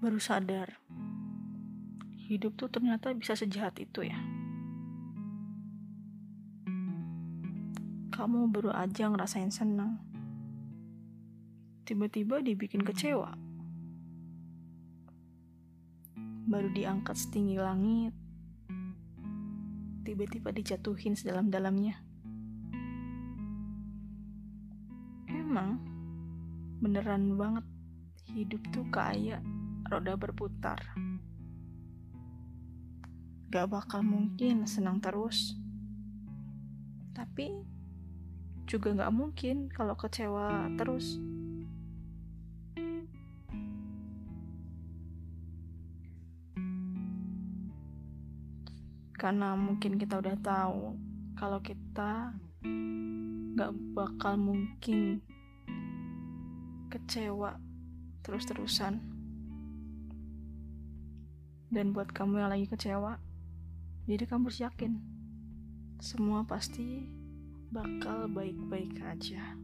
baru sadar hidup tuh ternyata bisa sejahat itu ya. Kamu baru aja ngerasain senang. Tiba-tiba dibikin kecewa. Baru diangkat setinggi langit. Tiba-tiba dijatuhin sedalam-dalamnya. Emang beneran banget hidup tuh kayak roda berputar. Gak bakal mungkin senang terus. Tapi juga gak mungkin kalau kecewa terus. Karena mungkin kita udah tahu kalau kita gak bakal mungkin kecewa terus-terusan. Dan buat kamu yang lagi kecewa, jadi kamu harus yakin semua pasti bakal baik-baik aja.